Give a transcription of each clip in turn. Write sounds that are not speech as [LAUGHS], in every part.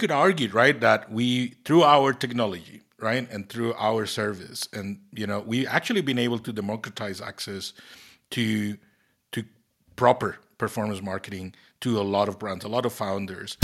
could argue, right, that we through our technology, right, and through our service, and you know, we actually been able to democratize access to to proper performance marketing to a lot of brands, a lot of founders.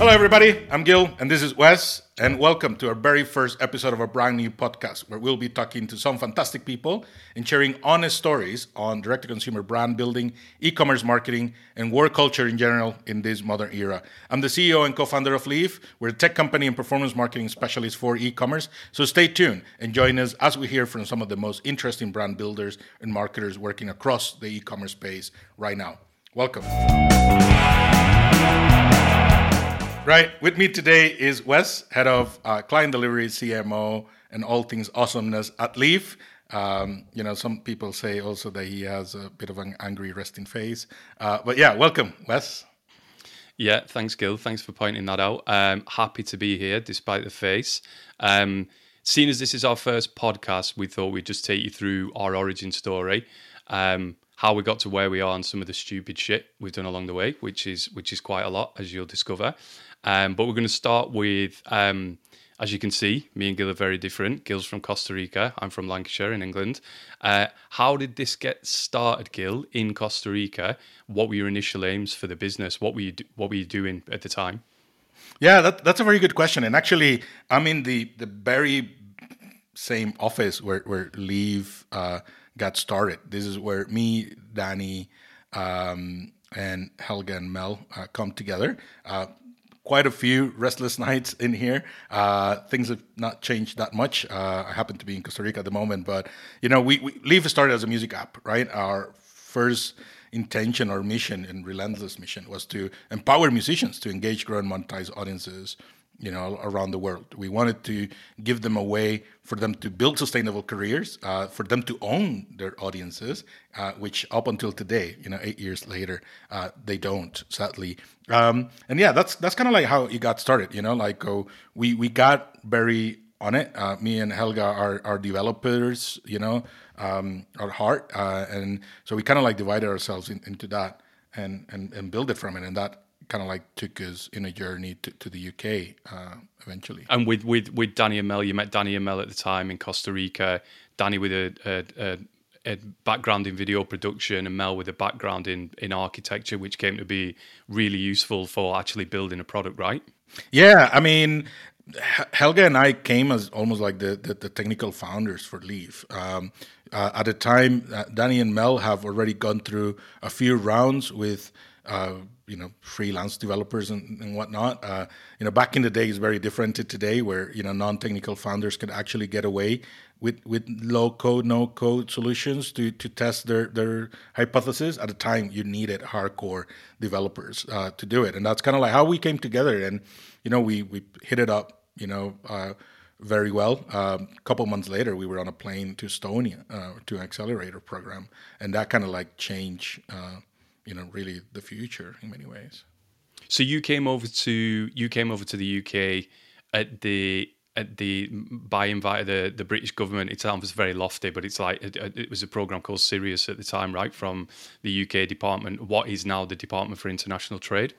Hello, everybody. I'm Gil, and this is Wes, and welcome to our very first episode of our brand new podcast, where we'll be talking to some fantastic people and sharing honest stories on direct to consumer brand building, e commerce marketing, and work culture in general in this modern era. I'm the CEO and co founder of Leaf. We're a tech company and performance marketing specialist for e commerce. So stay tuned and join us as we hear from some of the most interesting brand builders and marketers working across the e commerce space right now. Welcome. Right. With me today is Wes, head of uh, client delivery, CMO, and all things awesomeness at Leaf. Um, you know, some people say also that he has a bit of an angry resting face. Uh, but yeah, welcome, Wes. Yeah, thanks, Gil. Thanks for pointing that out. Um, happy to be here despite the face. Um, seeing as this is our first podcast, we thought we'd just take you through our origin story. Um, how we got to where we are and some of the stupid shit we've done along the way, which is which is quite a lot, as you'll discover. Um, but we're going to start with, um, as you can see, me and Gil are very different. Gil's from Costa Rica. I'm from Lancashire in England. Uh, how did this get started, Gil, in Costa Rica? What were your initial aims for the business? What were you do- What were you doing at the time? Yeah, that, that's a very good question. And actually, I'm in the the very same office where where Leaf uh, got started. This is where me, Danny, um, and Helga and Mel uh, come together. Uh, quite a few restless [LAUGHS] nights in here. Uh, things have not changed that much. Uh, I happen to be in Costa Rica at the moment, but you know, we, we Leaf started as a music app, right? Our first intention or mission and relentless mission was to empower musicians to engage, grow, and monetize audiences you know around the world. We wanted to give them a way for them to build sustainable careers uh, for them to own their audiences uh, which up until today you know eight years later uh, they don't sadly. Um, and yeah that's that's kind of like how it got started you know like oh, we we got very on it. Uh, me and helga are, are developers you know um, at heart uh, and so we kind of like divided ourselves in, into that and, and and build it from it and that kind of like took us in a journey to, to the UK uh, eventually. And with, with with Danny and Mel, you met Danny and Mel at the time in Costa Rica. Danny with a, a, a, a background in video production, and Mel with a background in in architecture, which came to be really useful for actually building a product, right? Yeah, I mean. Helga and I came as almost like the, the, the technical founders for Leaf. Um, uh, at the time, uh, Danny and Mel have already gone through a few rounds with uh, you know freelance developers and, and whatnot. Uh, you know, back in the day is very different to today, where you know non-technical founders could actually get away with with low code, no code solutions to to test their their hypothesis. At the time, you needed hardcore developers uh, to do it, and that's kind of like how we came together. And you know, we we hit it up. You know. Uh, very well. Um, a couple months later, we were on a plane to Estonia uh, to an accelerator program, and that kind of like changed uh, you know really the future in many ways. So you came over to you came over to the UK at the at the by invite of the the British government. It sounds very lofty, but it's like it, it, was a program called Sirius at the time, right? From the UK department, what is now the Department for International Trade.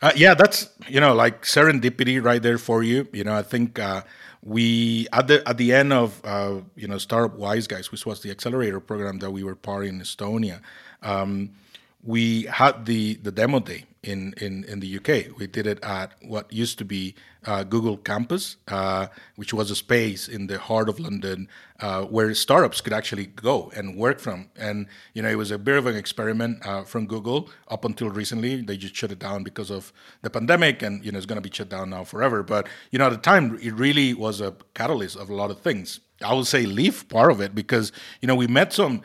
Uh, yeah, that's you know like serendipity right there for you. You know, I think uh, we at the at the end of uh, you know Startup Wise Guys, which was the accelerator program that we were part in Estonia. Um, we had the, the demo day in, in, in the UK. We did it at what used to be uh, Google Campus, uh, which was a space in the heart of London uh, where startups could actually go and work from. And you know, it was a bit of an experiment uh, from Google up until recently. They just shut it down because of the pandemic, and you know, it's going to be shut down now forever. But you know, at the time, it really was a catalyst of a lot of things. I would say Leaf part of it because you know we met some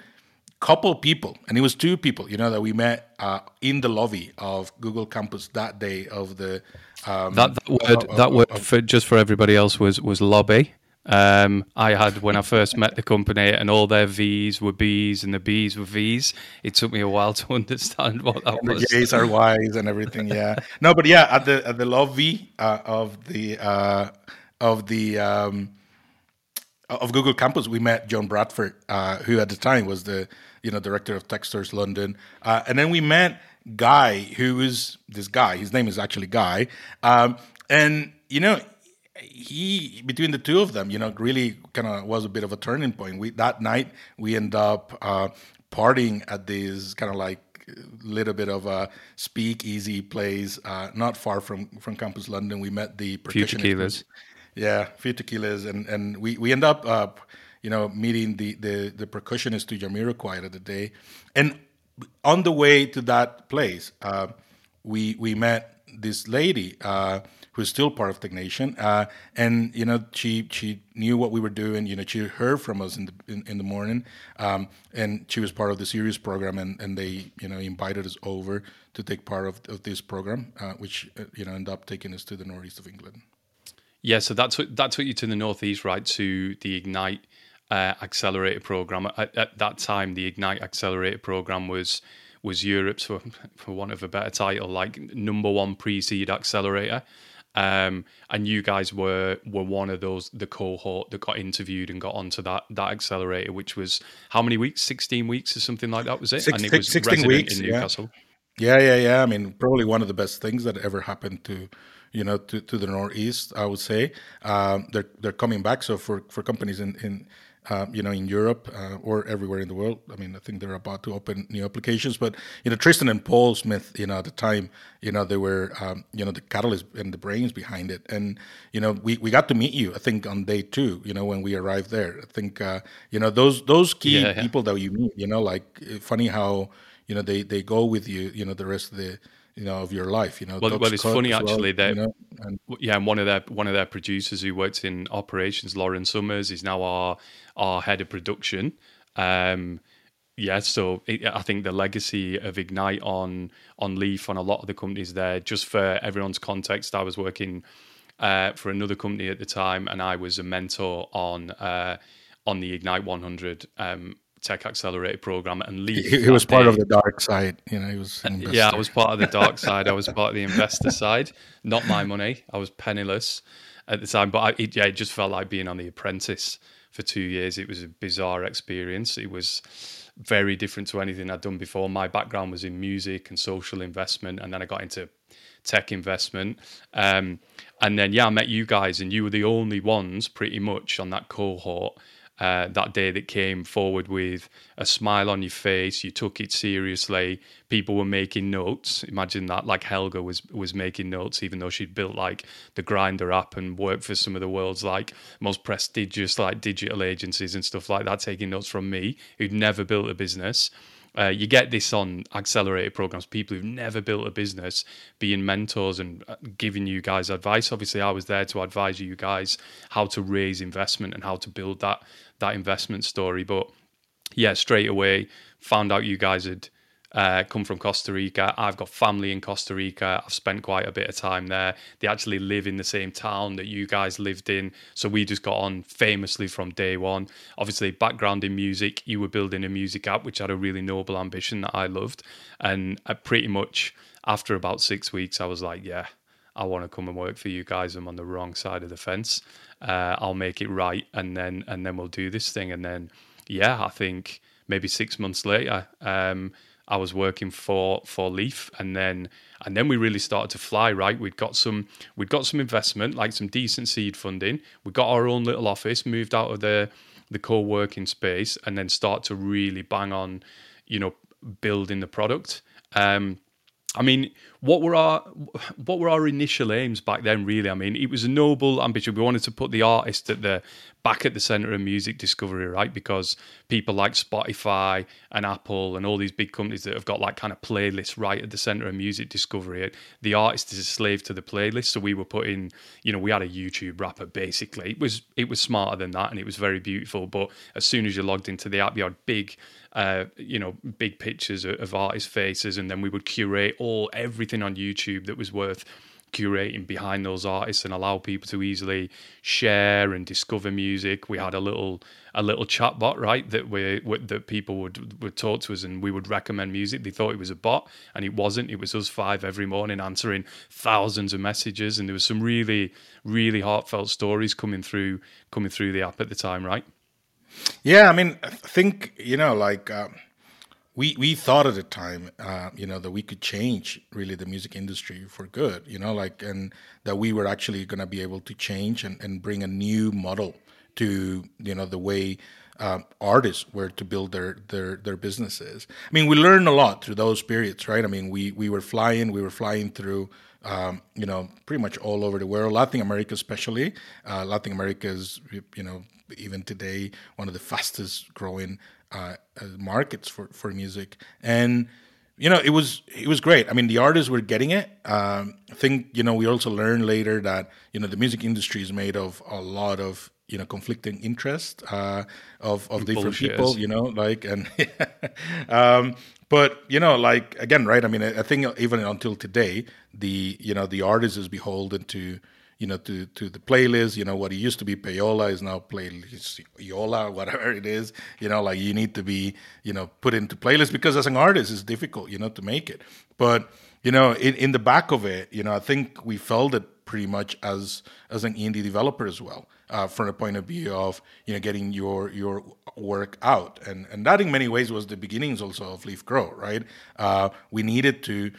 couple people, and it was two people, you know, that we met uh, in the lobby of Google Campus that day of the. Um, that, that word, of, that word of, for, just for everybody else was was lobby. Um, I had when I first met the company, and all their V's were B's and the B's were V's. It took me a while to [LAUGHS] understand what that was. The J's are Y's and everything. Yeah, no, but yeah, at the at the lobby uh, of the uh, of the um, of Google Campus, we met Jon Bradford, uh, who at the time was the you know director of Techstars London, uh, and then we met Guy, who is this guy. His name is actually Guy, um, and you know he between the two of them, you know, really kind of was a bit of a turning point. We that night we end up uh, partying at this kind of like little bit of a speak easy place uh, not far from from campus london. We met the few tequilas yeah few tequilas and and we we end up uh, you know meeting the the the percussionist to jamiroquai the day and on the way to that place uh, we we met this lady uh, who's still part of Tech Nation, uh, and you know she she knew what we were doing. You know she heard from us in the in, in the morning, um, and she was part of the Sirius program, and, and they you know invited us over to take part of, of this program, uh, which uh, you know ended up taking us to the northeast of England. Yeah, so that's what that took you to the northeast, right? To the Ignite uh, Accelerator program. At, at that time, the Ignite Accelerator program was was Europe's, for, for want of a better title, like number one pre-seed accelerator. Um, and you guys were were one of those the cohort that got interviewed and got onto that that accelerator, which was how many weeks? Sixteen weeks or something like that, was it? Six, and it was sixteen weeks in Newcastle. Yeah. yeah, yeah, yeah. I mean, probably one of the best things that ever happened to you know to, to the northeast. I would say um, they're they're coming back. So for for companies in in uh, you know, in Europe uh, or everywhere in the world. I mean, I think they're about to open new applications. But you know, Tristan and Paul Smith, you know, at the time, you know, they were, um, you know, the catalyst and the brains behind it. And you know, we, we got to meet you. I think on day two, you know, when we arrived there. I think uh, you know those those key yeah, yeah. people that you meet. You know, like funny how you know they they go with you. You know, the rest of the you know of your life you know well, well it's funny actually well, that you know, and, yeah and one of their one of their producers who works in operations lauren summers is now our our head of production um yeah so it, i think the legacy of ignite on on leaf on a lot of the companies there just for everyone's context i was working uh, for another company at the time and i was a mentor on uh, on the ignite 100 um, tech accelerator program and Leaf, He, he was part day. of the dark side, you know. He was [LAUGHS] yeah, I was part of the dark [LAUGHS] side. I was part of the investor side. Not my money. I was penniless at the time, but I, it, yeah, it just felt like being on The Apprentice for two years. It was a bizarre experience. It was very different to anything I'd done before. My background was in music and social investment, and then I got into tech investment. Um, and then yeah, I met you guys, and you were the only ones pretty much on that cohort uh, that day that came forward with a smile on your face. You took it seriously. People were making notes. Imagine that, like Helga was was making notes, even though she'd built like the Grindr app and worked for some of the world's like most prestigious like digital agencies and stuff like that, taking notes from me, who'd never built a business. Uh, you get this on accelerated programs, people who've never built a business being mentors and uh, giving you guys advice. Obviously, I was there to advise you guys how to raise investment and how to build that that investment story. But yeah, straight away found out you guys had uh, come from Costa Rica. I've got family in Costa Rica. I've spent quite a bit of time there. They actually live in the same town that you guys lived in. So we just got on famously from day one. Obviously, background in music. You were building a music app, which had a really noble ambition that I loved. And I pretty much after about six weeks, I was like, yeah, I want to come and work for you guys. I'm on the wrong side of the fence. Uh, I'll make it right, and then and then we'll do this thing. And then, yeah, I think maybe six months later, um, I was working for for Leaf, and then and then we really started to fly. Right, we'd got some we'd got some investment, like some decent seed funding. We got our own little office, moved out of the the co-working space, and then start to really bang on, you know, building the product. Um, I mean, what were our what were our initial aims back then? Really, I mean, it was a noble ambition. We wanted to put the artist at the back at the center of music discovery, right? Because people like Spotify and Apple and all these big companies that have got like kind of playlists right at the center of music discovery, the artist is a slave to the playlist. So we were putting, you know, we had a YouTube wrapper basically. It was it was smarter than that, and it was very beautiful. But as soon as you logged into the app, you had big uh, you know, big pictures of artists' faces, and then we would curate all everything on YouTube that was worth curating behind those artists and allow people to easily share and discover music. We had a little a little chat bot, right, that we that people would would talk to us and we would recommend music. They thought it was a bot, and it wasn't. It was us five every morning answering thousands of messages, and there was some really really heartfelt stories coming through coming through the app at the time, right? Yeah, I mean, I think you know, like. Um we we thought at the time, uh, you know, that we could change really the music industry for good, you know, like, and that we were actually going to be able to change and, and bring a new model to, you know, the way um, artists were to build their their their businesses. I mean, we learned a lot through those periods, right? I mean, we we were flying, we were flying through. Um, you know, pretty much all over the world, Latin America especially. Uh, Latin America is, you know, even today one of the [LAUGHS] fastest growing uh, uh, markets for, for music. And you know it was it was great. I mean the artists were getting it. Um, i think you know we also learned later that you know the music industry is made of a lot of you know conflicting interest uh, of of different people you know like and [LAUGHS] um, but you know like again right? I mean I, I think even until today the you know the artist is beholden to you know, to, to the playlist. You know, what it used to be payola is now playlist Yola, [LAUGHS] whatever it is. You know, like you need to be, you know, put into playlist because as an artist, it's difficult, you know, to make it. But you know, in, in the back of it, you know, I think we felt it pretty much as as an indie developer as well, uh, from the point of view of you know getting your your work out, and and that in many ways was the beginnings also of Leaf Grow, right? Uh, we needed to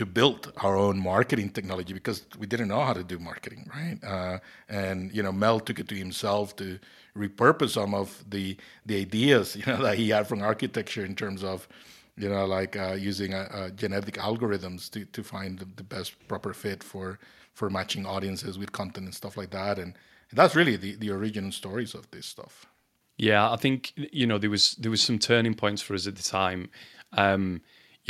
to build our own marketing technology because we didn't know how to do marketing, right? Uh, and you know, Mel took it to himself to repurpose some of the the ideas [LAUGHS] you know that he had from architecture in terms of you know like uh, using uh, uh genetic algorithms to to find the, the, best proper fit for for matching audiences with content and stuff like that. And that's really the the original stories of this stuff. Yeah, I think you know there was there was some turning points for us at the time. Um,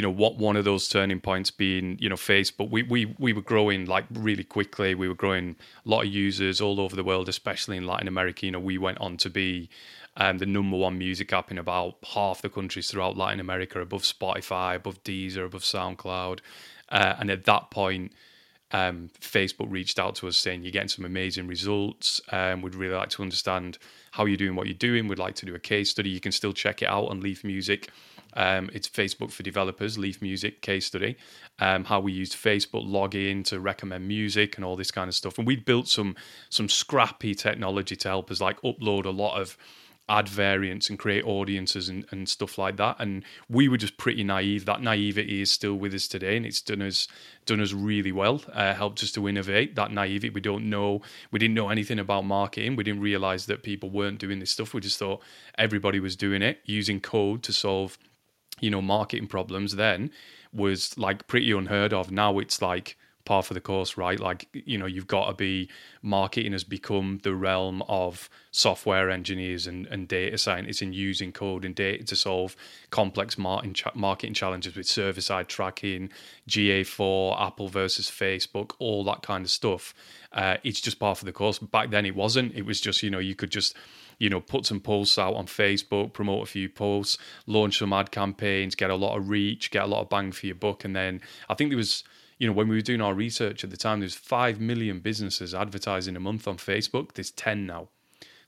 you know what one of those turning points being you know facebook we, we we were growing like really quickly we were growing a lot of users all over the world especially in latin america you know we went on to be um, the number one music app in about half the countries throughout latin america above spotify above deezer above soundcloud uh, and at that point um, Facebook reached out to us saying you're getting some amazing results. Um, we'd really like to understand how you're doing what you're doing. We'd like to do a case study. You can still check it out on Leaf Music um, it's Facebook for developers, Leaf Music case study. Um, how we used Facebook login to recommend music and all this kind of stuff. And we built some some scrappy technology to help us like upload a lot of ad variants and create audiences and, and stuff like that. And we were just pretty naive. That naivety is still with us today, and it's done us done us really well. Uh, helped us to innovate. That naivety, we don't know, we didn't know anything about marketing. We didn't realize that people weren't doing this stuff. We just thought everybody was doing it using code to solve you know, marketing problems then was like pretty unheard of. Now it's like par for the course, right? Like, you know, you've got to be marketing has become the realm of software engineers and, and data scientists and using code and data to solve complex marketing, marketing challenges with server side tracking, GA4, Apple versus Facebook, all that kind of stuff. Uh, it's just par for the course. Back then it wasn't. It was just, you know, you could just you know, put some posts out on Facebook, promote a few posts, launch some ad campaigns, get a lot of reach, get a lot of bang for your buck. And then I think there was, you know, when we were doing our research at the time, there's 5 million businesses advertising a month on Facebook. There's 10 now.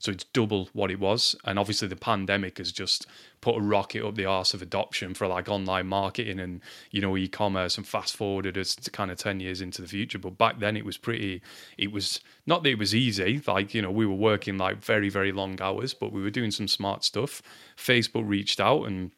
So it's double what it was. And obviously, the pandemic has just put a rocket up the arse of adoption for like online marketing and, you know, e commerce and fast forwarded us to kind of 10 years into the future. But back then, it was pretty, it was not that it was easy. Like, you know, we were working like very, very long hours, but we were doing some smart stuff. Facebook reached out and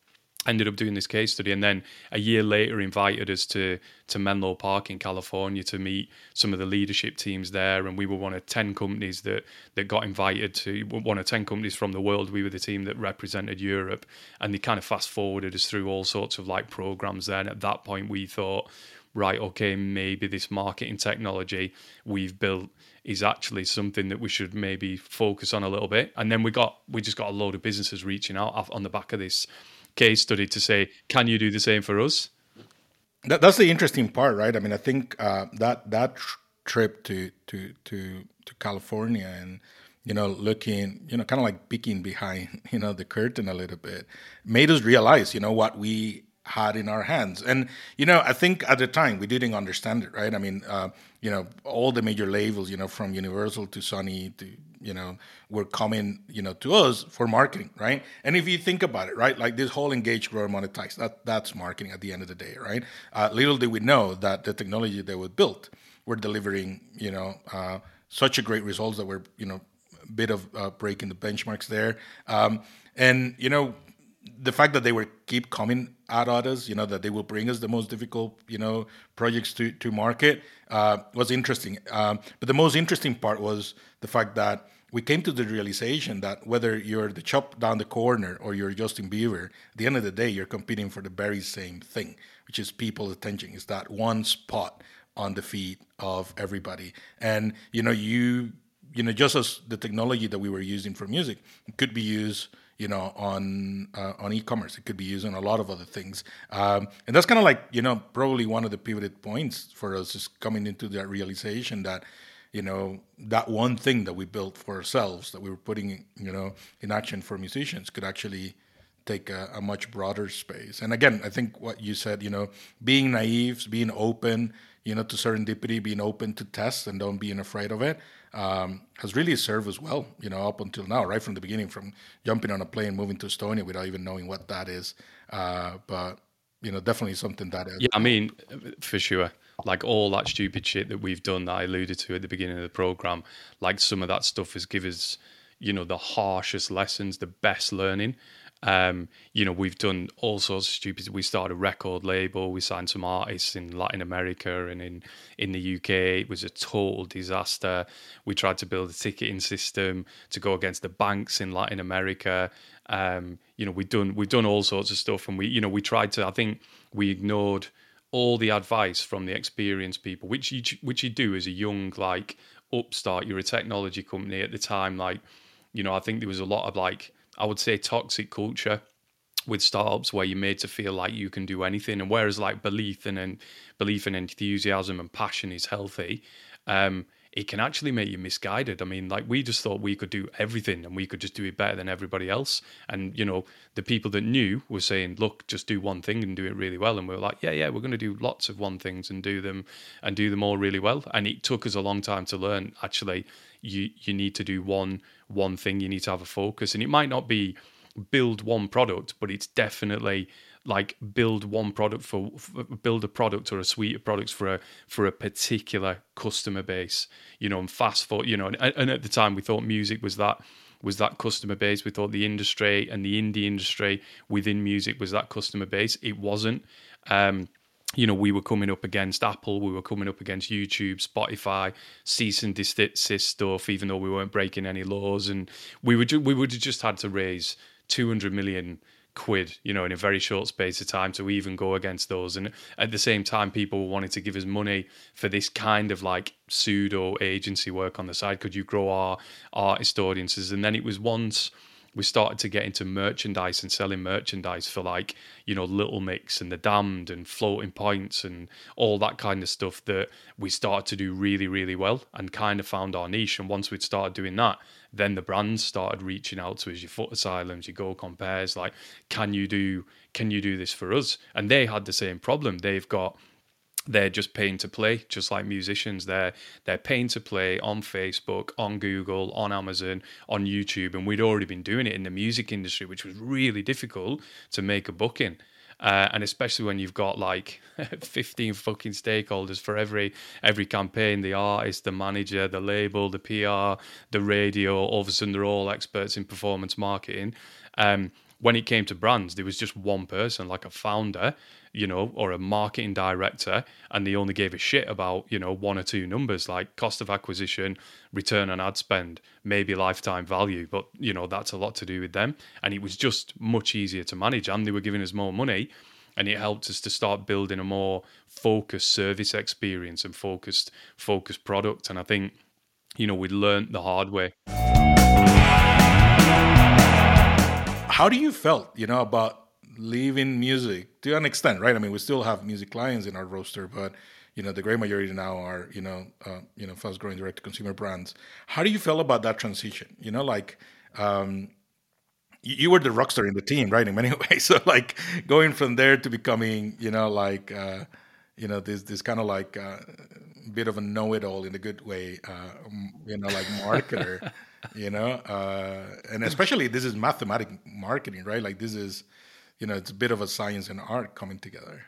ended up doing this case study and then a year later invited us to to Menlo Park in California to meet some of the leadership teams there. And we were one of 10 companies that that got invited to one of 10 companies from the world. We were the team that represented Europe. And they kind of fast forwarded us through all sorts of like programs then. At that point we thought right okay maybe this marketing technology we've built is actually something that we should maybe focus on a little bit. And then we got we just got a load of businesses reaching out on the back of this case study to say, can you do the same for us? That, that's the interesting part, right? I mean, I think uh, that that trip to to to to California and you know looking, you know, kind of like peeking behind, [LAUGHS] you know, the curtain a little bit, made us realize, you know, what we had in our hands. And you know, I think at the time we didn't understand it, right? I mean, uh, you know, all the major labels, you know, from Universal to Sony to you know, were coming, you know, to us for marketing, right? And if you think about it, right, like this whole engage, grow, monetize, that that's marketing at the end of the day, right? Uh, little did we know that the technology that was built were delivering, you know, uh, such a great results that were, you know, a bit of uh, breaking the benchmarks there. Um, and you know, the fact that they were keep coming at us, you know, that they will bring us the most difficult, you know, projects to to market uh, was interesting. Um, but the most interesting part was the fact that we came to the realization that whether you're the chop down the corner or you're Justin Bieber, at the end of the day, you're competing for the very same thing, which is people's attention. Is that one spot on the feet of everybody, and you know, you you know, just as the technology that we were using for music could be used you know, on uh, on e-commerce. It could be used on a lot of other things, um, and that's kind of like you know probably one of the pivoted points for us is coming into that realization that you know that one thing that we built for ourselves that we were putting you know in action for musicians could actually take a, a much broader space. And again, I think what you said, you know, being naive, being open, you know, to serendipity, being open to test and don't being afraid of it um, has really served us well, you know, up until now, right from the beginning, from jumping on a plane, moving to Estonia without even knowing what that is. Uh, but you know, definitely something that. yeah, I mean, for sure. Like all that stupid shit that we've done that I alluded to at the beginning of the program, like some of that stuff has given us, you know, the harshest lessons, the best learning. Um, you know, we've done all sorts of stupid. We started a record label. We signed some artists in Latin America and in in the UK. It was a total disaster. We tried to build a ticketing system to go against the banks in Latin America. Um, you know, we've done we've done all sorts of stuff, and we you know we tried to. I think we ignored all the advice from the experienced people, which you which you do as a young like upstart. You're a technology company at the time, like you know. I think there was a lot of like I would say toxic culture with startups where you're made to feel like you can do anything. And whereas like belief and, and belief and enthusiasm and passion is healthy um, it can actually make you misguided. I mean like we just thought we could do everything and we could just do it better than everybody else. And you know the people that knew were saying look just do one thing and do it really well. And we were like yeah yeah we're going to do lots of one things and do them and do them all really well. And it took us a long time to learn actually you you need to do one one thing you need to have a focus. And it might not be build one product but it's definitely like build one product for, for, build a product or a suite of products for a for a particular customer base. You know and fast forward you know and, and at the time we thought music was that was that customer base. We thought the industry and the indie industry within music was that customer base. It wasn't. Um, you know, we were coming up against Apple, we were coming up against YouTube, Spotify, cease and desist stuff, even though we weren't breaking any laws, and we would we would have just had to raise two hundred million quid, you know, in a very short space of time to even go against those. And at the same time, people wanted to give us money for this kind of like pseudo agency work on the side. Could you grow our artist audiences? And then it was once we started to get into merchandise and selling merchandise for like you know little mix and the damned and floating points and all that kind of stuff that we started to do really really well and kind of found our niche. And once we'd started doing that then the brands started reaching out to us your foot asylums your go compares like can you do can you do this for us? And they had the same problem. They've got they're just paying to play, just like musicians. They're they're paying to play on Facebook, on Google, on Amazon, on YouTube, and we'd already been doing it in the music industry, which was really difficult to make a booking. Uh, and especially when you've got like [LAUGHS] 15 fucking stakeholders for every every campaign the artist the manager the label the pr the radio all of a sudden they're all experts in performance marketing um, when it came to brands there was just one person like a founder you know, or a marketing director, and they only gave a shit about, you know, one or two numbers like cost of acquisition, return on ad spend, maybe lifetime value. But, you know, that's a lot to do with them. And it was just much easier to manage. And they were giving us more money. And it helped us to start building a more focused service experience and focused, focused product. And I think, you know, we learned the hard way. How do you felt, you know, about leaving music to an extent, right? I mean, we still have music clients in our roster, but you know, the great majority now are you know, uh, you know, fast growing direct to consumer brands. How do you feel about that transition? You know, like, um, you were the rock star in the team, right? In many [LAUGHS] ways. So like going from there to becoming, you know, like uh, you know, this this kind of like uh, bit of a know-it-all in a good way, uh, you know, like marketer, [LAUGHS] you know, uh, and especially this is mathematic marketing, right? Like this is, you know, it's a bit of a science and art coming together.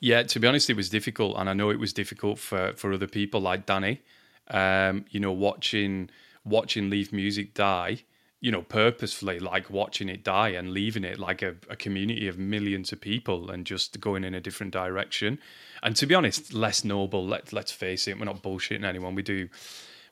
Yeah, to be honest, it was difficult, and I know it was difficult for for other people like Danny. Um, you know, watching watching Leaf Music die you know, purposefully like watching it die and leaving it like a, a, community of millions of people and just going in a different direction. And to be honest, less noble. Let let's face it, we're not bullshitting anyone. We do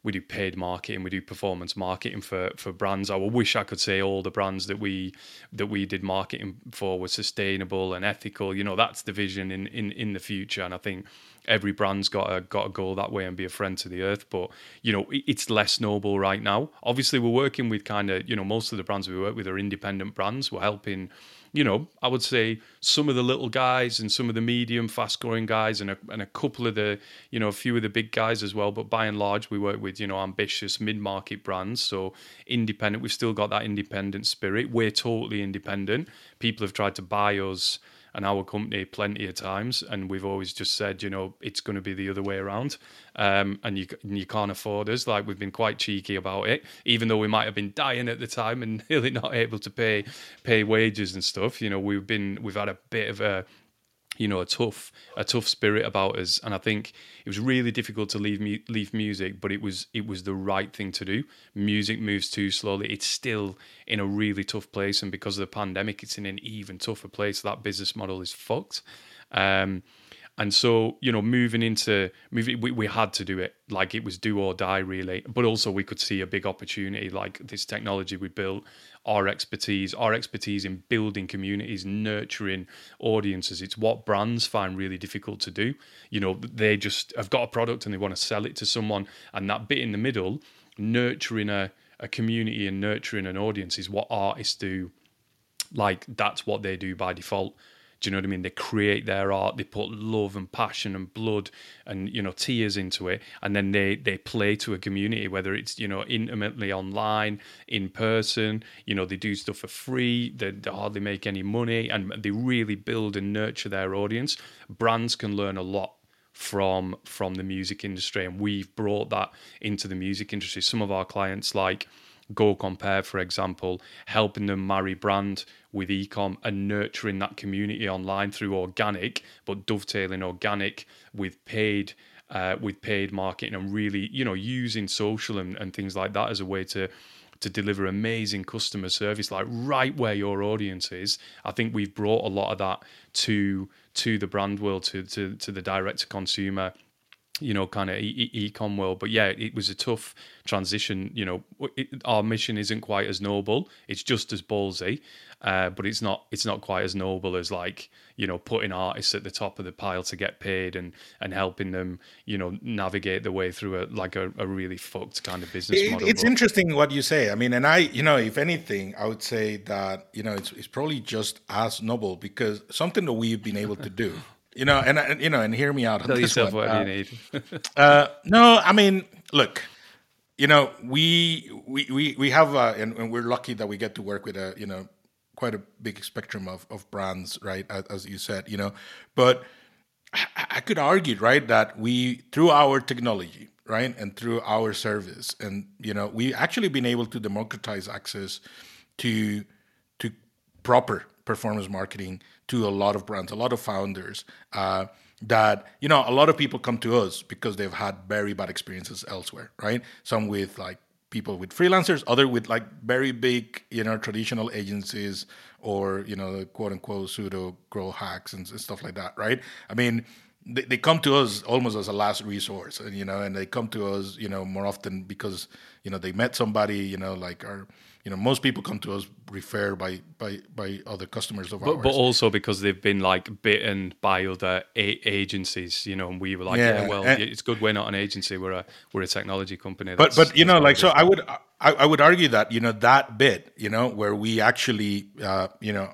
we do paid marketing, we do performance marketing for for brands. I wish I could say all the brands that we that we did marketing for were sustainable and ethical. You know, that's the vision in in in the future. And I think every brand's got to got to go that way and be a friend to the earth. But you know, it's less noble right now. Obviously, we're working with kind of you know most of the brands we work with are independent brands. We're helping you know, I would say some of the little guys and some of the medium, fast growing guys, and a, and a couple of the, you know, a few of the big guys as well. But by and large, we work with, you know, ambitious mid market brands. So independent, we've still got that independent spirit. We're totally independent. People have tried to buy us and our company plenty of times, and we've always just said, you know, it's going to be the other way around, um, and you you can't afford us. Like we've been quite cheeky about it, even though we might have been dying at the time and [LAUGHS] really not able to pay pay wages and stuff. You know, we've been we've had a bit of a you know a tough a tough spirit about us. And i think it was really difficult to leave mu- leave music but it was it was the right thing to do. Music moves too slowly. It's still in a really tough place. And because of the pandemic it's in an even tougher place. That business model is fucked. Um, and so, you know, moving into moving, we, we had to do it. Like it was do or die, really. But also, we could see a big opportunity. Like this technology we built, our expertise, our expertise in building communities, nurturing audiences. It's what brands find really difficult to do. You know, they just have got a product and they want to sell it to someone. And that bit in the middle, nurturing a, a community and nurturing an audience is what artists do. Like, that's what they do by default. Do you know what I mean? They create their art, they put love and passion and blood and you know tears into it, and then they they play to a community, whether it's you know intimately online, in person. You know they do stuff for free. They, they hardly make any money, and they really build and nurture their audience. Brands can learn a lot from from the music industry, and we've brought that into the music industry. Some of our clients like Go Compare, for example, helping them marry brand with ecom and nurturing that community online through organic, but dovetailing organic with paid. Uh, with paid marketing and really, you know, using social and, and things like that as a way to to deliver amazing customer service, like right where your audience is. I think we've brought a lot of that to to the brand world, to to, to the direct to consumer you know, kind of e- ecom world. But yeah, it was a tough transition. You know, it, our mission isn't quite as noble. It's just as ballsy, uh, but it's not. It's not quite as noble as like you know putting artists at the top of the pile to get paid and and helping them you know navigate the way through a like a, a really fucked kind of business it, model. It's but, interesting what you say. I mean, and I you know if anything, I would say that you know it's it's probably just as noble because something that we've been able to do [LAUGHS] you know, and, and you know, and hear me out. Tell yourself one. what uh, you need. [LAUGHS] uh, no, I mean, look, you know, we we we we have, uh, and, and, we're lucky that we get to work with a, you know, quite a big spectrum of of brands, right? As, as you said, you know, but I, I could argue, right, that we through our technology, right, and through our service, and you know, we actually been able to democratize access to to proper performance marketing to a lot of brands, a lot of founders. Uh, that you know, a lot of people come to us because they've had very bad experiences elsewhere, right? Some with like people with freelancers, other with like very big, you know, traditional agencies or you know, quote unquote pseudo grow hacks and, stuff like that, right? I mean, they, they come to us almost as a last resource, and you know, and they come to us, you know, more often because you know they met somebody, you know, like our you know most people come to us referred by by by other customers of but, ours. but also because they've been like bitten by other a- agencies you know and we were like yeah, yeah well and, it's good we're not an agency we're a we're a technology company but but you know like so i would I, I would argue that you know that bit you know where we actually uh you know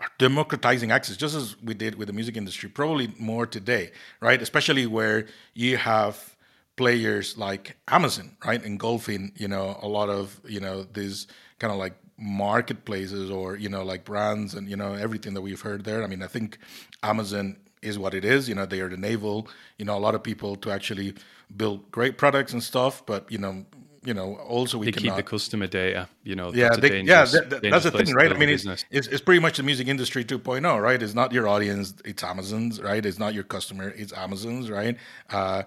are democratizing access just as we did with the music industry probably more today right? Especially where you have players like Amazon, right, engulfing you know a lot of you know these kind of like marketplaces or you know like brands and you know everything that we've heard there. I mean, I think Amazon is what it is. You know, they are the navel. You know, a lot of people to actually build great products and stuff, but you know, you know, also we they cannot, keep the customer data. You know, yeah, that's a they, yeah, that, that- that's the thing, right? I mean, it's, it's it's pretty much the music industry 2.0, right? It's not your audience, it's Amazon's, right? It's not your customer, it's Amazon's, right? Uh,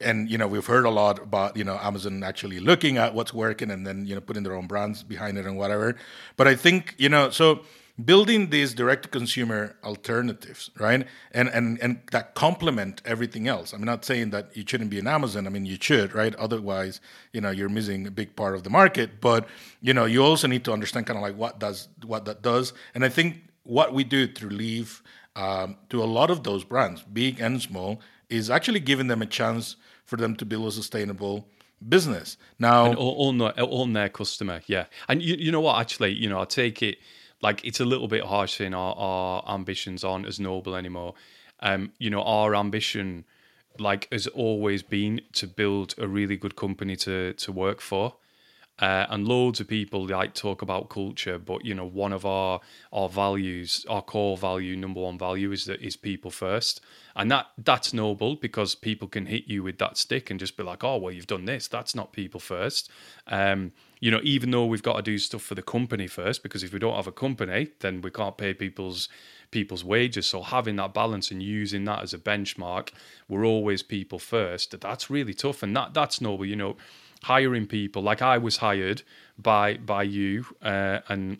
and you know, we've heard a lot about you know Amazon actually looking at what's working and then you know putting their own brands behind it and whatever. But I think you know, so building these direct to consumer alternatives, right? And and and that complement everything else. I'm not saying that you shouldn't be an Amazon. I mean, you should, right? Otherwise, you know, you're missing a big part of the market. But you know, you also need to understand kind of like what does what that does. And I think what we do through Leaf um, to a lot of those brands, big and small, is actually giving them a chance for them to build a sustainable business. Now, their, their customer. Yeah, and you, you know what? Actually, you know, I take it like it's a little bit harsh saying our, our ambitions aren't as noble anymore. Um, you know, our ambition, like, has always been to build a really good company to to work for. Uh, and loads of people like talk about culture, but you know, one of our our values, our core value, number one value, is that is people first, and that that's noble because people can hit you with that stick and just be like, oh well, you've done this. That's not people first. Um, you know, even though we've got to do stuff for the company first, because if we don't have a company, then we can't pay people's people's wages. So having that balance and using that as a benchmark, we're always people first. That's really tough, and that that's noble. You know hiring people like I was hired by by you uh, and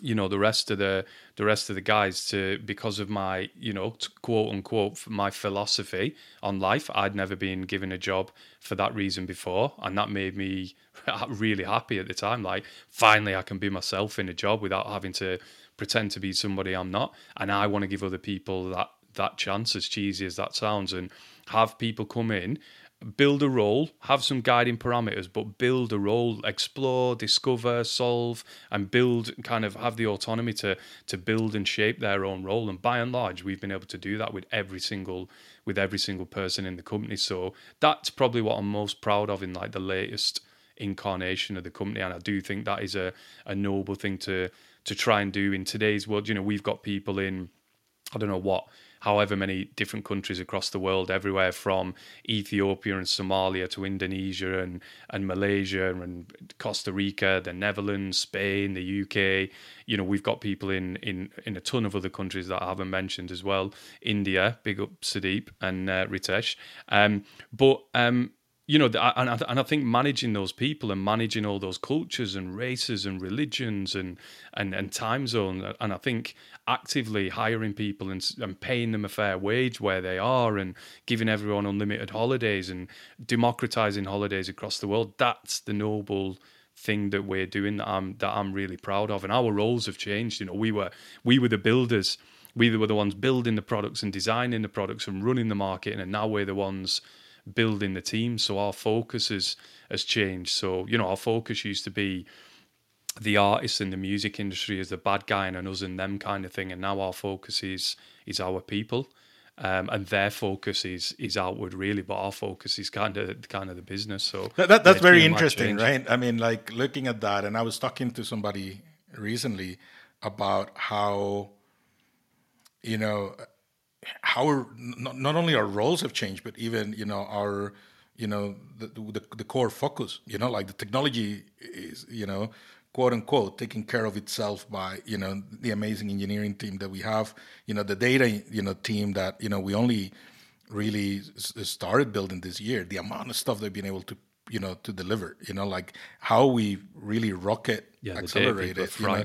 you know the rest of the the rest of the guys to because of my you know quote unquote my philosophy on life I'd never been given a job for that reason before and that made me [LAUGHS] really happy at the time like finally I can be myself in a job without having to pretend to be somebody I'm not and I want to give other people that that chance as cheesy as that sounds and have people come in build a role, have some guiding parameters, but build a role, explore, discover, solve, and build. Kind of have the autonomy to to build and shape their own role. And by and large, we've been able to do that with every single with every single person in the company. So that's probably what I'm most proud of in like the latest incarnation of the company. And I do think that is a a noble thing to to try and do in today's world. You know, we've got people in. I don't know what however many different countries across the world, everywhere from Ethiopia and Somalia to Indonesia and, and Malaysia and Costa Rica, the Netherlands, Spain, the UK. You know, we've got people in in in a ton of other countries that I haven't mentioned as well. India, big up Sudeep and uh, Ritesh. Um, but um, you know, and I, and I think managing those people and managing all those cultures and races and religions and and, and time zones, uh, and I think actively hiring people and, and paying them a fair wage where they are and giving everyone unlimited holidays and democratizing holidays across the world, that's the noble thing that we're doing that I'm that I'm really proud of. And our roles have changed. You know, we were we were the builders. We were the ones building the products and designing the products and running the market, and now we're the ones building the team. So our focus has has changed. So you know, our focus used to be the artists in the music industry as the bad guy and us and them kind of thing, and now our focus is is our people. Um, and their focus is is outward really, but our focus is kind of kind of the business. So That, that, that's very interesting, right? I mean, like looking at that, and I was talking to somebody recently about how, you know, how our, not, not only our roles have changed, but even you know our, you know, the, the the core focus. You know, like the technology is, you know, quote unquote, taking care of itself by you know the amazing engineering team that we have. You know, the data you know team that you know we only really s- started building this year. The amount of stuff they've been able to you know to deliver. You know, like how we really rocket Yeah, accelerate it. You know,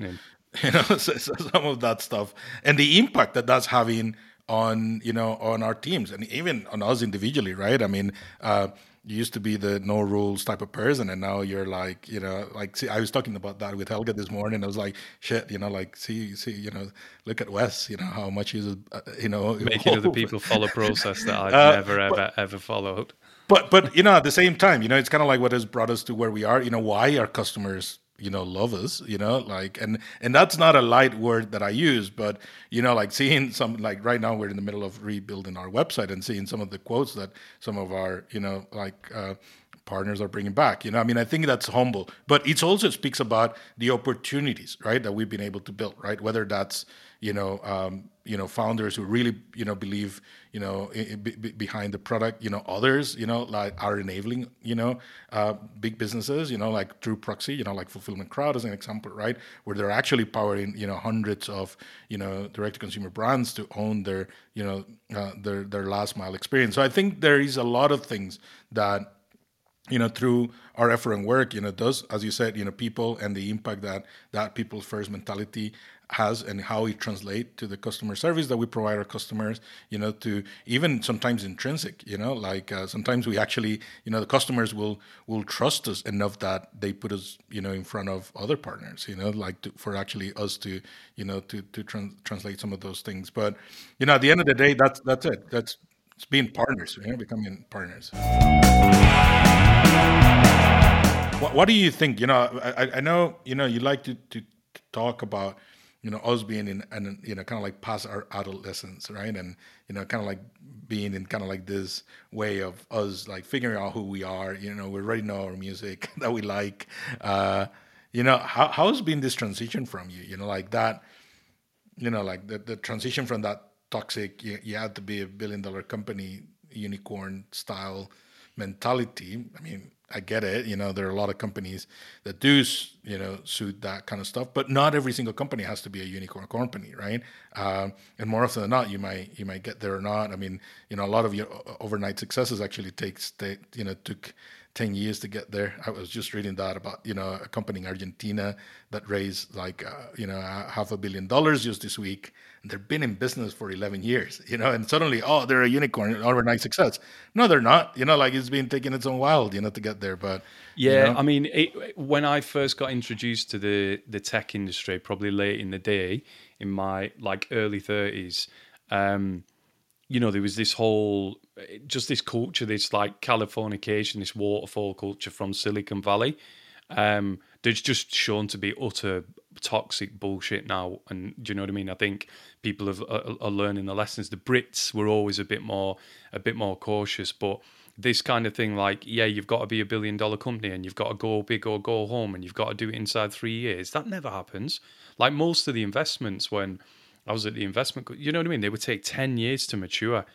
you know so, so some of that stuff and the impact that that's having on you know on our teams and even on us individually right? I mean uh you used to be the no rules type of person and now you're like you know like see i was talking about that with helga this morning. I was like shit you know like see see you know look at wes you know how much he's uh, you know. Making other [LAUGHS] people follow process that I've Uh, never ever ever followed. but but you know at the same time you know it's kind of like what has brought us to where we are. You know why our customers you know lovers you know like and and that's not a light word that i use but you know like seeing some like right now we're in the middle of rebuilding our website and seeing some of the quotes that some of our you know like uh partners are bringing back. You know, I mean, I think that's humble, but it also speaks about the opportunities, right, that we've been able to build, right? Whether that's you know, um, you know, founders who really you know believe you know behind the product. You know, others you know like are enabling you know uh, big businesses. You know, like through proxy. You know, like Fulfillment Crowd as an example, right, where they're actually powering you know hundreds of you know direct to consumer brands to own their you know uh, their their last mile experience. So I think there is a lot of things that you know through our effort and work you know does as you said you know people and the impact that that people first mentality has and how it translates to the customer service that we provide our customers you know to even sometimes intrinsic you know like uh, sometimes we actually you know the customers will will trust us enough that they put us you know in front of other partners you know like to, for actually us to you know to to trans- translate some of those things. But you know at the end of the day that's that's it. That's it's being partners you know becoming partners. What, what do you think? You know I, I know you know you like to to talk about you know us being in and you know kind of like past our adolescence right? And you know kind of like being in kind of like this way of us like figuring out who we are you know we already know our music [LAUGHS] that we like. Uh you know how how's been this transition from you? You know like that you know like the, the transition from that toxic you, you had to be a billion dollar company unicorn style mentality. I mean I get it. You know, there are a lot of companies that do, you know, suit that kind of stuff, but not every single company has to be a unicorn company, right? Um, and more often than not, you might you might get there or not. I mean, you know, a lot of your overnight successes actually takes, they, you know, took 10 years to get there. I was just reading that about, you know, a company in Argentina that raised like, uh, you know, half a billion dollars just this week. They've been in business for 11 years, you know, and suddenly, oh, they're a unicorn, overnight success. No, they're not, you know, like it's been taking its own while, you know, to get there. But yeah, you know. I mean, it, when I first got introduced to the, the tech industry, probably late in the day, in my like early 30s, um, you know, there was this whole, just this culture, this like Californication, this waterfall culture from Silicon Valley. Um, that's just shown to be utter toxic bullshit now. And do you know what I mean? I think people have, are, are learning the lessons. The Brits were always a bit more, a bit more cautious, but this kind of thing, like, yeah, you've got to be a billion dollar company and you've got to go big or go home and you've got to do it inside three years. That never happens. Like most of the investments, when I was at the investment, you know what I mean? They would take 10 years to mature.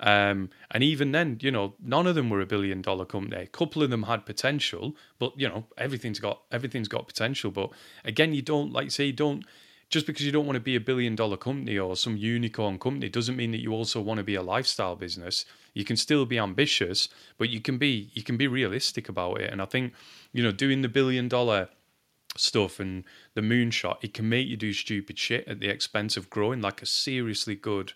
Um, and even then, you know, none of them were a billion dollar company. A couple of them had potential, but you know, everything's got everything's got potential. But again, you don't like say you don't just because you don't want to be a billion dollar company or some unicorn company doesn't mean that you also want to be a lifestyle business. You can still be ambitious, but you can be you can be realistic about it. And I think, you know, doing the billion dollar stuff and the moonshot, it can make you do stupid shit at the expense of growing like a seriously good,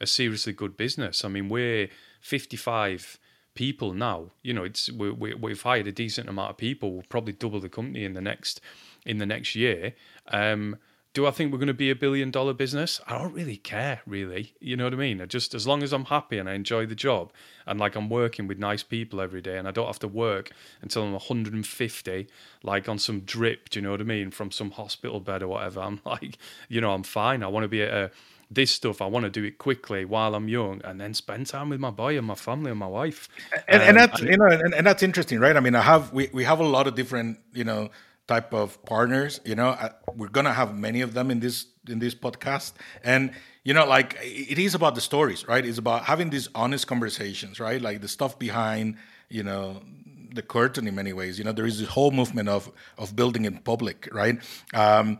a seriously good business. I mean, we're 55 people now. You know, it's we, we, we've hired a decent amount of people. We'll probably double the company in the next in the next year. Um, do I think we're going to be a billion dollar business? I don't really care, really. You know what I mean? I just as long as I'm happy and I enjoy the job and like I'm working with nice people every day and I don't have to work until I'm 150, like on some drip, do you know what I mean? From some hospital bed or whatever. I'm [LAUGHS] like, you know, I'm fine. I want to be at a this stuff. I want to do it quickly while I'm young, and then spend time with my boy and my family and my wife. And, um, and that's and, you know, and, and, that's interesting, right? I mean, I have we, we have a lot of different you know type of partners. You know, we're gonna have many of them in this in this podcast, and you know, like it is about the stories, right? It's about having these honest conversations, right? Like the stuff behind, you know, the curtain in many ways. You know, there is this whole movement of of building in public, right? Um,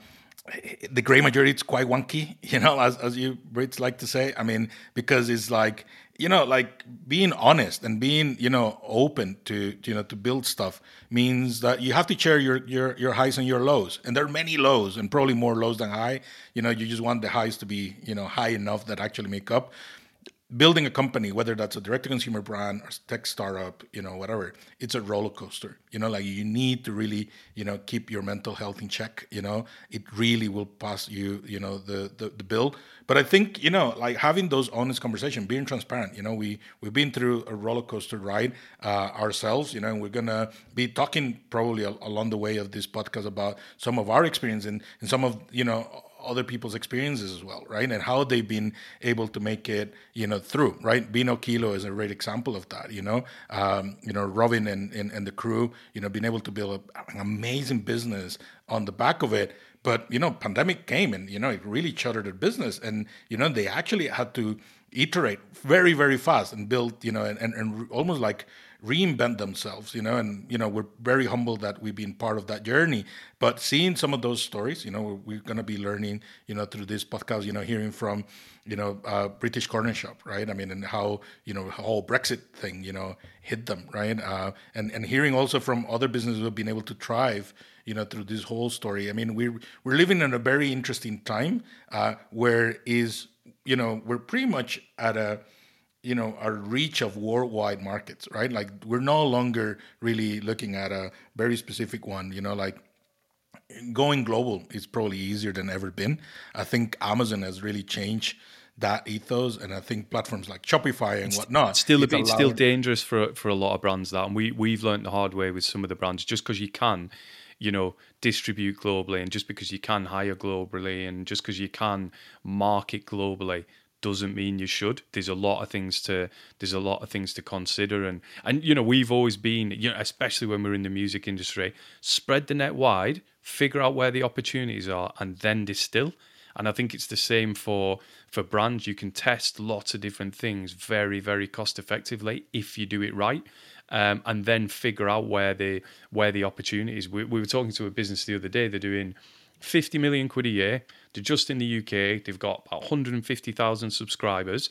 the gray majority is quite wonky, [LAUGHS] you know, as as you Brits like to say. I mean, because it's like you know, like being honest and being, you know, open to, you know, to build stuff means that you have to share your, your, your highs and your lows. And there are many lows and probably more lows than high. You know, you just want the highs to be, you know, high enough that actually make up building a company, whether that's a direct to consumer brand or tech startup, you know, whatever, it's a roller coaster. You know, like you need to really, you know, keep your mental health in check. You know, it really will pass you, you know, the the, the bill. But I think, you know, like having those honest conversations, being transparent. You know, we we've been through a roller coaster ride uh, ourselves. You know, and we're gonna be talking probably along the way of this podcast about some of our experience and, and some of you know other people's experiences as well, right? And how they've been able to make it, you know, through, right? Vinokilo is a great example of that, you know. Um, you know, Robin and, and, and the crew, you know, being able to build a, an amazing business on the back of it. But, you know, pandemic came and, you know, it really shuttered their business. And, you know, they actually had to iterate very, very fast and build, you know, and, and, and almost like reinvent themselves, you know, and you know we're very humbled that we've been part of that journey. But seeing some of those stories, you know, we're, going to be learning, you know, through this podcast, you know, hearing from, you know, uh, British Corner Shop, right? I mean, and how you know whole Brexit thing, you know, hit them, right? Uh, and and hearing also from other businesses who have been able to thrive, you know, through this whole story. I mean, we're we're living in a very interesting time uh, where is you know we're pretty much at a you know our reach of worldwide markets right? Like we're no longer really looking at a very specific one you know like going global is probably easier than ever been. I think amazon has really changed that ethos and i think platforms like shopify and whatnot it's still a bit still dangerous for for a lot of brands that and we we've learned the hard way with some of the brands. Just because you can you know distribute globally and just because you can hire globally and just because you can market globally doesn't mean you should. There's a lot of things to there's a lot of things to consider and and you know we've always been you know especially when we're in the music industry spread the net wide, figure out where the opportunities are and then distill. And I think it's the same for for brands. You can test lots of different things very very cost effectively if you do it right. Um, and then figure out where the where the opportunities. We, we were talking to a business the other day. They're doing 50 million quid a year. Just in the UK, they've got about 150,000 subscribers.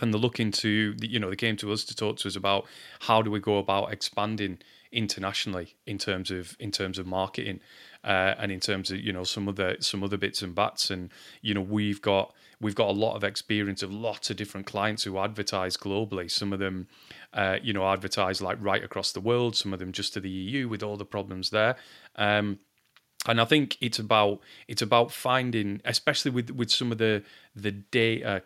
And they're looking to, you know, they came to us to talk to us about how do we go about expanding internationally in terms of in terms of marketing uh, and in terms of you know some other some other bits and bats. And you know we've got we've got a lot of experience of lots of different clients who advertise globally. Some of them uh, you know advertise like right across the world. Some of them just to the EU with all the problems there. Um, and I think it's about it's about finding, especially with with some of the the data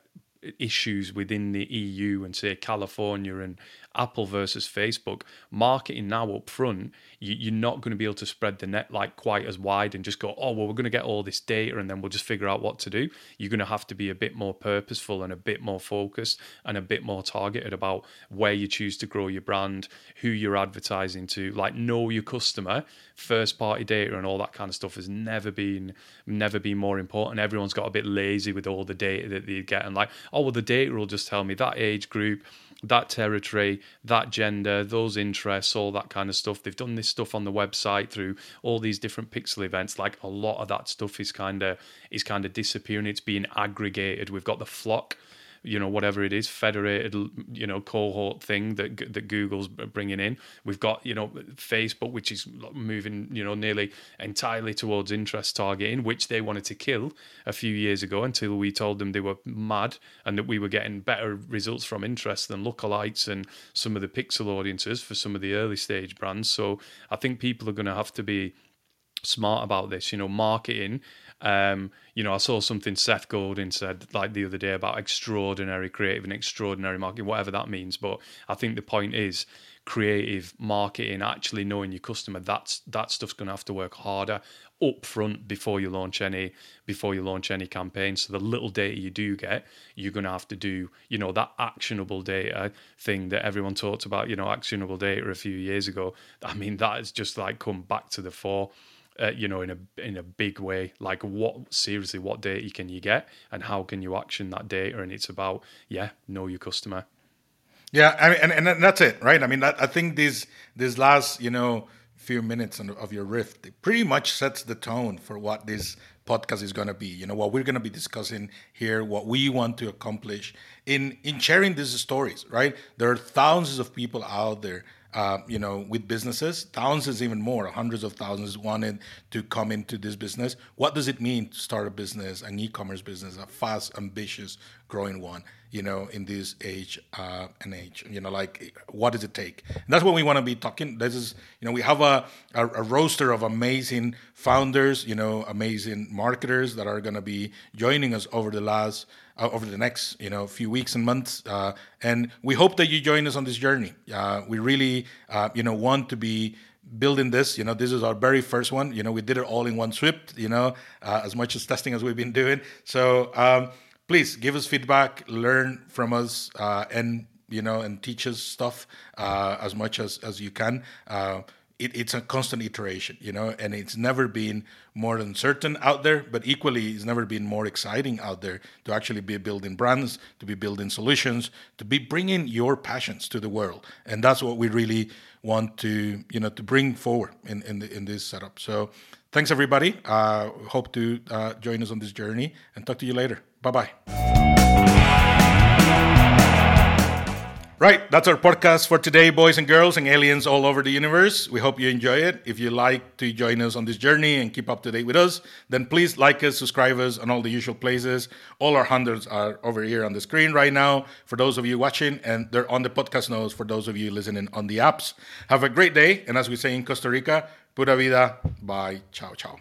issues within the EU and say California and Apple versus Facebook, marketing now up front, you, are not going to be able to spread the net like quite as wide and just go, oh well, we're going to get all this data and then we'll just figure out what to do. You're going to have to be a bit more purposeful and a bit more focused and a bit more targeted about where you choose to grow your brand, who you're advertising to, like know your customer. First party data and all that kind of stuff has never been never been more important. Everyone's got a bit lazy with all the data that they get and like, oh well, the data will just tell me that age group that territory, that gender, those interests, all that kind of stuff. They've done this stuff on the website through all these different pixel events. Like a lot of that stuff is kind of is kind of disappearing. It's being aggregated. We've got the FLoC you know whatever it is federated you know cohort thing that that Google's bringing in. We've got you know Facebook, which is moving you know nearly entirely towards interest targeting, which they wanted to kill a few years ago until we told them they were mad and that we were getting better results from interest than lookalikes and some of the pixel audiences for some of the early stage brands. So I think people are going to have to be smart about this. You know, marketing um, you know, I saw something Seth Godin said like the other day about extraordinary creative and extraordinary marketing, whatever that means. But I think the point is creative marketing, actually knowing your customer. That's that stuff's going to have to work harder up front before you launch any before you launch any campaign. So the little data you do get, you're going to have to do, you know, that actionable data thing that everyone talked about. You know, actionable data a few years ago. I mean, that has just like come back to the fore uh, you know, in a in a big way. Like, what seriously, what data can you get, and how can you action that data? And it's about, yeah, know your customer. Yeah, I mean, and, and that's it, right? I mean, I think these these last, you know, few minutes of your riff pretty much sets the tone for what this podcast is going to be. You know, what we're going to be discussing here, what we want to accomplish in in sharing these stories, right? There are thousands of people out there uh, you know, with businesses, thousands, even more, hundreds of thousands wanted to come into this business. What does it mean to start a business, an e-commerce business, a fast, ambitious, growing one? You know, in this age uh, and age, you know, like what does it take? And that's what we want to be talking. This is, you know, we have a, a, a roster of amazing founders, you know, amazing marketers that are going to be joining us over the last over the next you know few weeks and months. Uh, and we hope that you join us on this journey. Uh, we really uh, you know want to be building this. You know, this is our very first one. You know, we did it all in one sweep. You know, uh, as much as testing as we've been doing. So um, please give us feedback, learn from us, uh, and you know, and teach us stuff uh, as much as as you can. It, it's a constant iteration, you know, and it's never been more uncertain out there, but equally, it's never been more exciting out there to actually be building brands, to be building solutions, to be bringing your passions to the world, and that's what we really want to, you know, to bring forward in in, the, in this setup. So, thanks everybody. Uh, hope to uh, join us on this journey, and talk to you later. Bye bye. Right, that's our podcast for today, boys and girls and aliens all over the universe. We hope you enjoy it. If you like to join us on this journey and keep up to date with us, then please like us, subscribe us on all the usual places. All our handles are over here on the screen right now for those of you watching, and they're on the podcast notes for those of you listening on the apps. Have a great day, and as we say in Costa Rica, pura vida. Bye. Ciao, ciao.